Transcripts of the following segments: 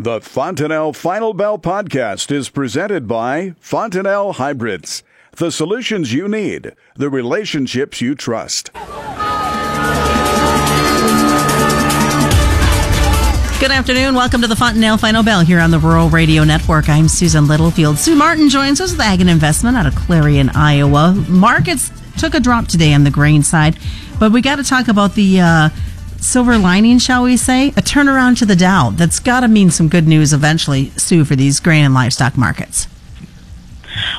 The Fontanelle Final Bell podcast is presented by Fontanelle Hybrids. The solutions you need, the relationships you trust. Good afternoon. Welcome to the Fontanelle Final Bell here on the Rural Radio Network. I'm Susan Littlefield. Sue Martin joins us with Ag and Investment out of Clarion, Iowa. Markets took a drop today on the grain side, but we got to talk about the uh, silver lining, shall we say? A turnaround to the Dow. That's got to mean some good news eventually, Sue, for these grain and livestock markets.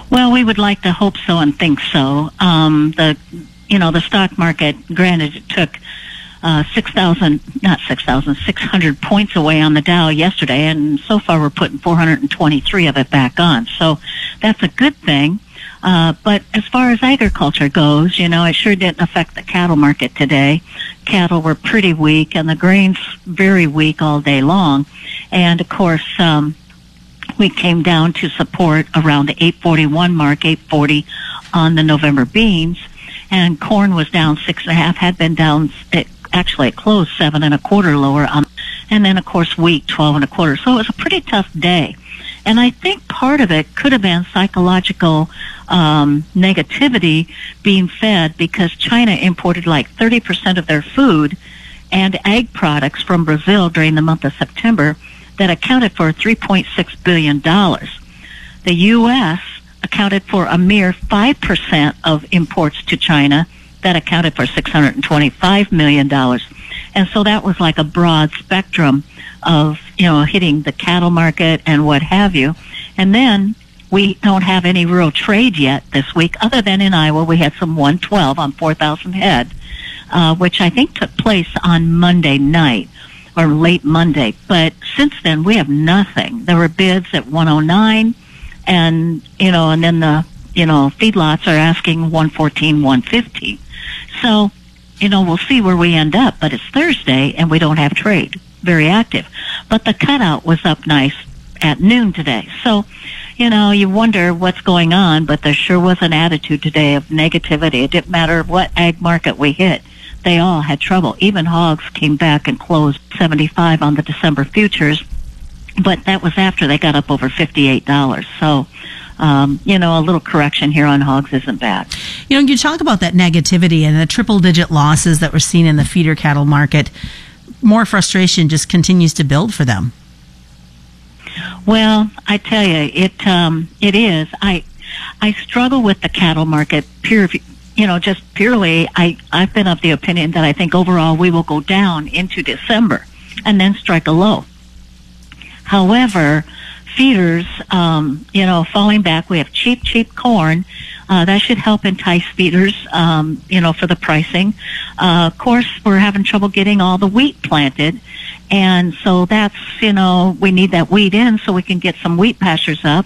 Well, we would like to hope so and think so. Um, the you know the stock market, granted, it took uh, 6,000, not six thousand six hundred points away on the Dow yesterday, and so far we're putting 423 of it back on. So that's a good thing. Uh, but as far as agriculture goes, you know, it sure didn't affect the cattle market today. Cattle were pretty weak, and the grains very weak all day long. And of course, um, we came down to support around the 841 mark, 840 on the November beans, and corn was down six and a half, had been down actually it closed seven and a quarter lower on, and then of course wheat 12 and a quarter. So it was a pretty tough day. And I think part of it could have been psychological um, negativity being fed because China imported like 30% of their food and ag products from Brazil during the month of September that accounted for $3.6 billion. The U.S. accounted for a mere 5% of imports to China that accounted for $625 million. And so that was like a broad spectrum of, you know, hitting the cattle market and what have you. And then we don't have any real trade yet this week, other than in Iowa we had some 112 on 4,000 head, uh, which I think took place on Monday night or late Monday. But since then we have nothing. There were bids at 109 and, you know, and then the, you know, feedlots are asking 114, 115. So, you know, we'll see where we end up, but it's Thursday and we don't have trade very active. But the cutout was up nice at noon today. So, you know, you wonder what's going on, but there sure was an attitude today of negativity. It didn't matter what ag market we hit. They all had trouble. Even hogs came back and closed 75 on the December futures, but that was after they got up over $58. So, um, you know, a little correction here on hogs isn't bad. You know, you talk about that negativity and the triple digit losses that we're seeing in the feeder cattle market. More frustration just continues to build for them. Well, I tell you, it um, it is. I I struggle with the cattle market pure, you know, just purely. I I've been of the opinion that I think overall we will go down into December and then strike a low. However, feeders, um, you know, falling back. We have cheap, cheap corn. Uh, that should help entice feeders, um, you know, for the pricing. Uh, of course, we're having trouble getting all the wheat planted. And so that's, you know, we need that wheat in so we can get some wheat pastures up.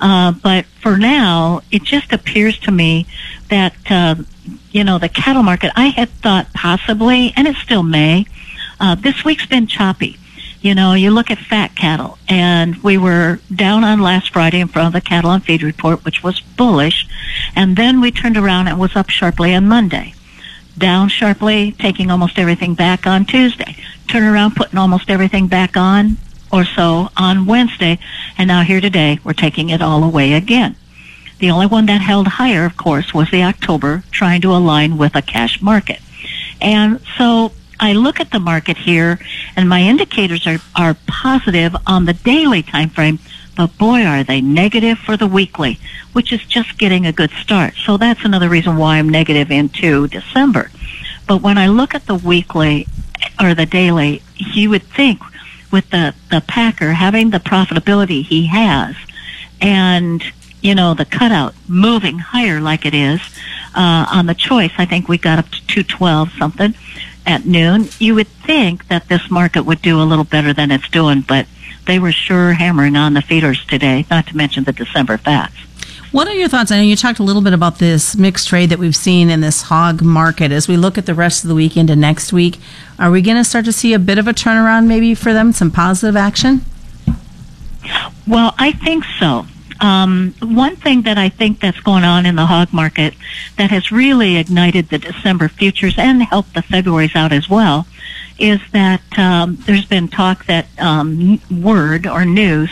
Uh, but for now, it just appears to me that, uh, you know, the cattle market, I had thought possibly, and it still may, uh, this week's been choppy. You know, you look at fat cattle, and we were down on last Friday in front of the cattle on feed report, which was bullish, and then we turned around and was up sharply on Monday. Down sharply, taking almost everything back on Tuesday. Turn around, putting almost everything back on or so on Wednesday, and now here today, we're taking it all away again. The only one that held higher, of course, was the October, trying to align with a cash market. And so I look at the market here, and my indicators are, are positive on the daily time frame, but boy, are they negative for the weekly, which is just getting a good start. So that's another reason why I'm negative into December. But when I look at the weekly or the daily, you would think with the, the Packer having the profitability he has and, you know, the cutout moving higher like it is, uh, on the choice, I think we got up to 212 something at noon, you would think that this market would do a little better than it's doing, but they were sure hammering on the feeders today, not to mention the December fats. What are your thoughts? I know you talked a little bit about this mixed trade that we've seen in this hog market. As we look at the rest of the week into next week, are we going to start to see a bit of a turnaround maybe for them, some positive action? Well, I think so. Um, one thing that I think that's going on in the hog market that has really ignited the December futures and helped the February's out as well is that um, there's been talk that um, word or news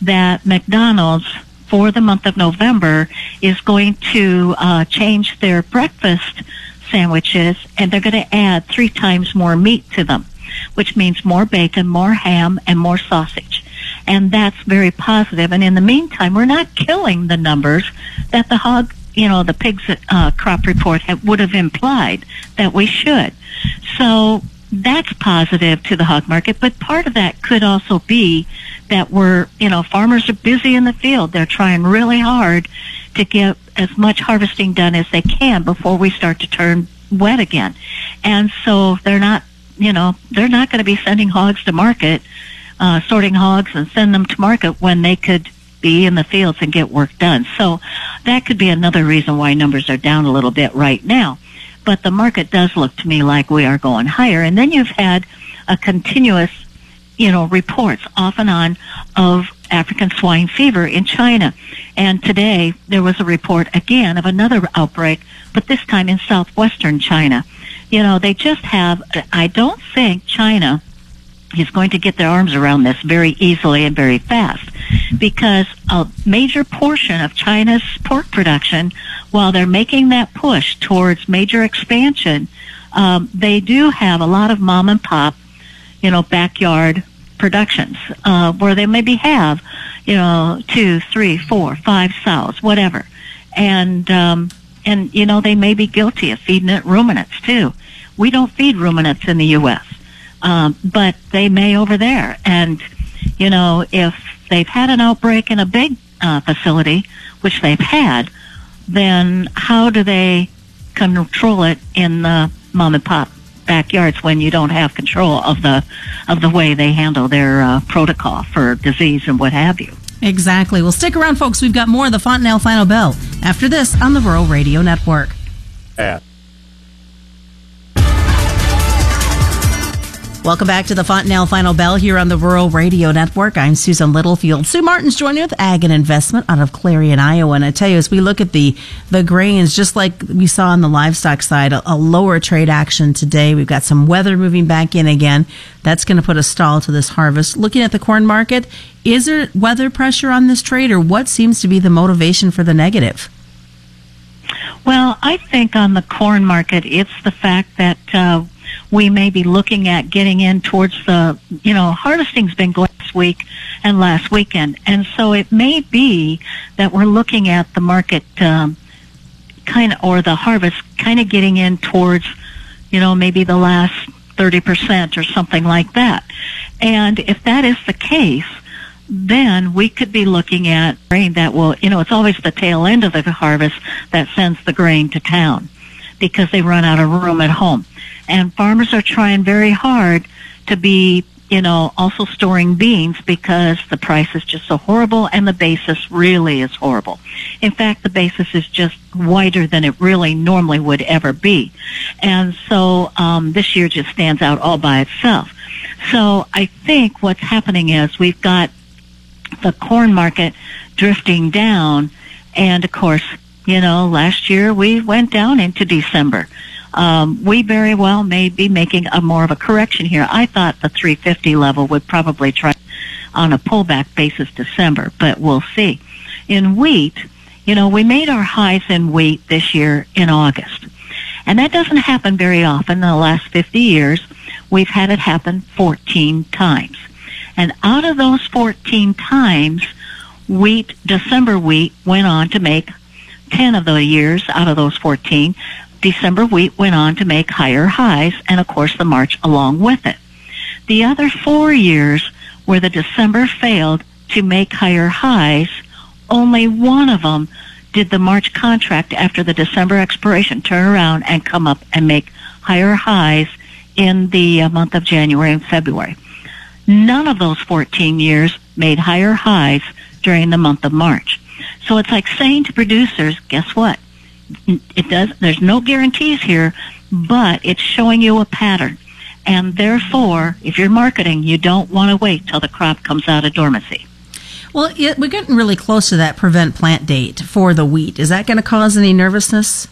that McDonald's for the month of November is going to uh, change their breakfast sandwiches and they're going to add three times more meat to them, which means more bacon, more ham, and more sausage. And that's very positive. And in the meantime, we're not killing the numbers that the hog, you know, the pigs uh, crop report would have implied that we should. So that's positive to the hog market, but part of that could also be that we're, you know, farmers are busy in the field. They're trying really hard to get as much harvesting done as they can before we start to turn wet again. And so they're not, you know, they're not going to be sending hogs to market, uh, sorting hogs and send them to market when they could be in the fields and get work done. So that could be another reason why numbers are down a little bit right now but the market does look to me like we are going higher. And then you've had a continuous, you know, reports off and on of African swine fever in China. And today there was a report again of another outbreak, but this time in southwestern China. You know, they just have, I don't think China is going to get their arms around this very easily and very fast because a major portion of China's pork production, while they're making that push towards major expansion, um, they do have a lot of mom and pop, you know, backyard productions uh, where they maybe have, you know, two, three, four, five sows, whatever, and um, and you know they may be guilty of feeding it ruminants too. We don't feed ruminants in the U.S um, but they may over there. And, you know, if they've had an outbreak in a big uh, facility, which they've had, then how do they control it in the mom and pop backyards when you don't have control of the of the way they handle their uh, protocol for disease and what have you? Exactly. Well, stick around, folks. We've got more of the Fontanelle Final Bell after this on the Rural Radio Network. At Welcome back to the Fontanelle Final Bell here on the Rural Radio Network. I'm Susan Littlefield. Sue Martin's joining with Ag and Investment out of Clarion, Iowa. And I tell you, as we look at the, the grains, just like we saw on the livestock side, a, a lower trade action today. We've got some weather moving back in again. That's going to put a stall to this harvest. Looking at the corn market, is there weather pressure on this trade or what seems to be the motivation for the negative? Well, I think on the corn market, it's the fact that uh, we may be looking at getting in towards the, you know, harvesting's been going this week and last weekend. And so it may be that we're looking at the market, um, kind of, or the harvest kind of getting in towards, you know, maybe the last 30% or something like that. And if that is the case, then we could be looking at grain that will, you know, it's always the tail end of the harvest that sends the grain to town because they run out of room at home. And farmers are trying very hard to be, you know, also storing beans because the price is just so horrible and the basis really is horrible. In fact, the basis is just wider than it really normally would ever be. And so um, this year just stands out all by itself. So I think what's happening is we've got the corn market drifting down and of course you know, last year we went down into December. Um, we very well may be making a more of a correction here. I thought the 350 level would probably try on a pullback basis December, but we'll see. In wheat, you know, we made our highs in wheat this year in August. And that doesn't happen very often. In the last 50 years, we've had it happen 14 times. And out of those 14 times, wheat, December wheat went on to make 10 of the years out of those 14, December wheat went on to make higher highs and of course the March along with it. The other four years where the December failed to make higher highs, only one of them did the March contract after the December expiration turn around and come up and make higher highs in the uh, month of January and February. None of those 14 years made higher highs during the month of March. So it's like saying to producers, guess what? It does, there's no guarantees here, but it's showing you a pattern. And therefore, if you're marketing, you don't want to wait till the crop comes out of dormancy. Well, it, we're getting really close to that prevent plant date for the wheat. Is that going to cause any nervousness?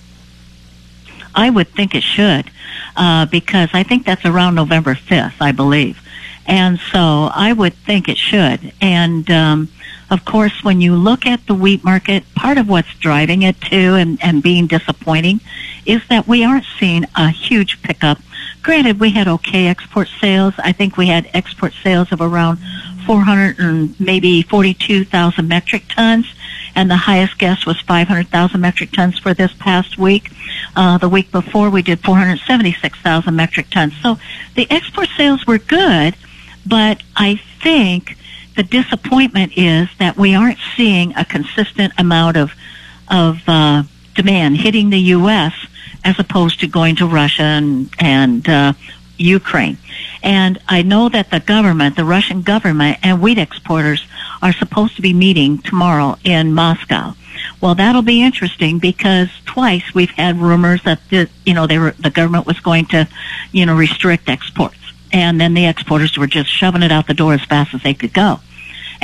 I would think it should, uh, because I think that's around November 5th, I believe. And so I would think it should. And, um, of course, when you look at the wheat market, part of what's driving it too and, and being disappointing is that we aren't seeing a huge pickup. Granted, we had okay export sales. I think we had export sales of around 400 and maybe 42,000 metric tons, and the highest guess was 500,000 metric tons for this past week. Uh, the week before, we did 476,000 metric tons. So the export sales were good, but I think the disappointment is that we aren't seeing a consistent amount of of uh, demand hitting the U.S. as opposed to going to Russia and, and uh, Ukraine. And I know that the government, the Russian government, and wheat exporters are supposed to be meeting tomorrow in Moscow. Well, that'll be interesting because twice we've had rumors that the, you know they were, the government was going to, you know, restrict exports, and then the exporters were just shoving it out the door as fast as they could go,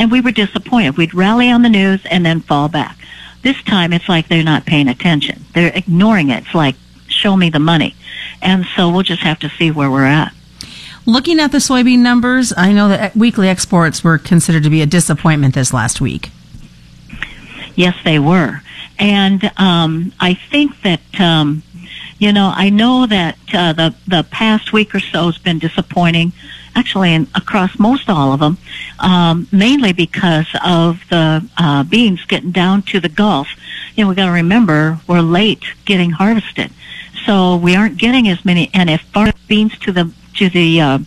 and we were disappointed. We'd rally on the news and then fall back. This time, it's like they're not paying attention. They're ignoring it. It's like show me the money, and so we'll just have to see where we're at. Looking at the soybean numbers, I know that weekly exports were considered to be a disappointment this last week. Yes, they were. And um, I think that, um, you know, I know that uh, the, the past week or so has been disappointing, actually, in, across most all of them, um, mainly because of the uh, beans getting down to the Gulf. You know, we got to remember we're late getting harvested. So we aren't getting as many, and if beans to the to the uh,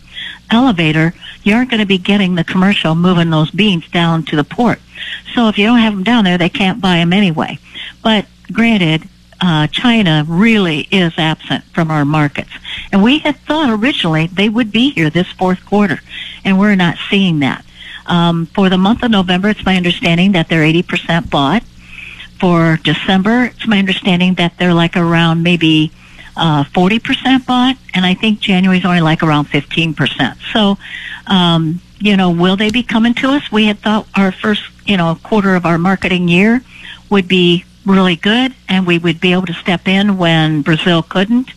elevator, you aren't going to be getting the commercial moving those beans down to the port. So if you don't have them down there, they can't buy them anyway. But granted, uh, China really is absent from our markets. And we had thought originally they would be here this fourth quarter, and we're not seeing that. Um, for the month of November, it's my understanding that they're 80% bought. For December, it's my understanding that they're like around maybe uh, 40% bought, and I think January's only like around 15%. So, um, you know, will they be coming to us? We had thought our first, you know, quarter of our marketing year would be really good, and we would be able to step in when Brazil couldn't,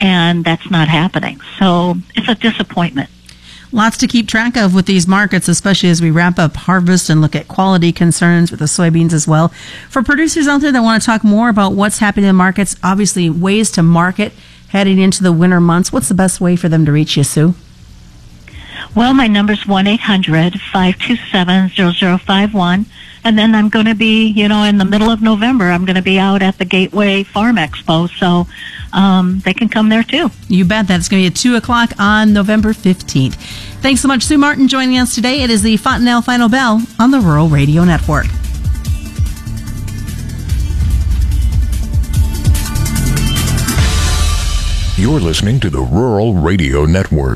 and that's not happening. So it's a disappointment lots to keep track of with these markets, especially as we wrap up harvest and look at quality concerns with the soybeans as well. For producers out there that want to talk more about what's happening in the markets, obviously ways to market heading into the winter months, what's the best way for them to reach you, Sue? Well, my number is 1-800-527-0051. And then I'm going to be, you know, in the middle of November, I'm going to be out at the Gateway Farm Expo. So um, they can come there too. You bet. That's going to be at 2 o'clock on November 15th. Thanks so much, Sue Martin, joining us today. It is the Fontanelle Final Bell on the Rural Radio Network. You're listening to the Rural Radio Network.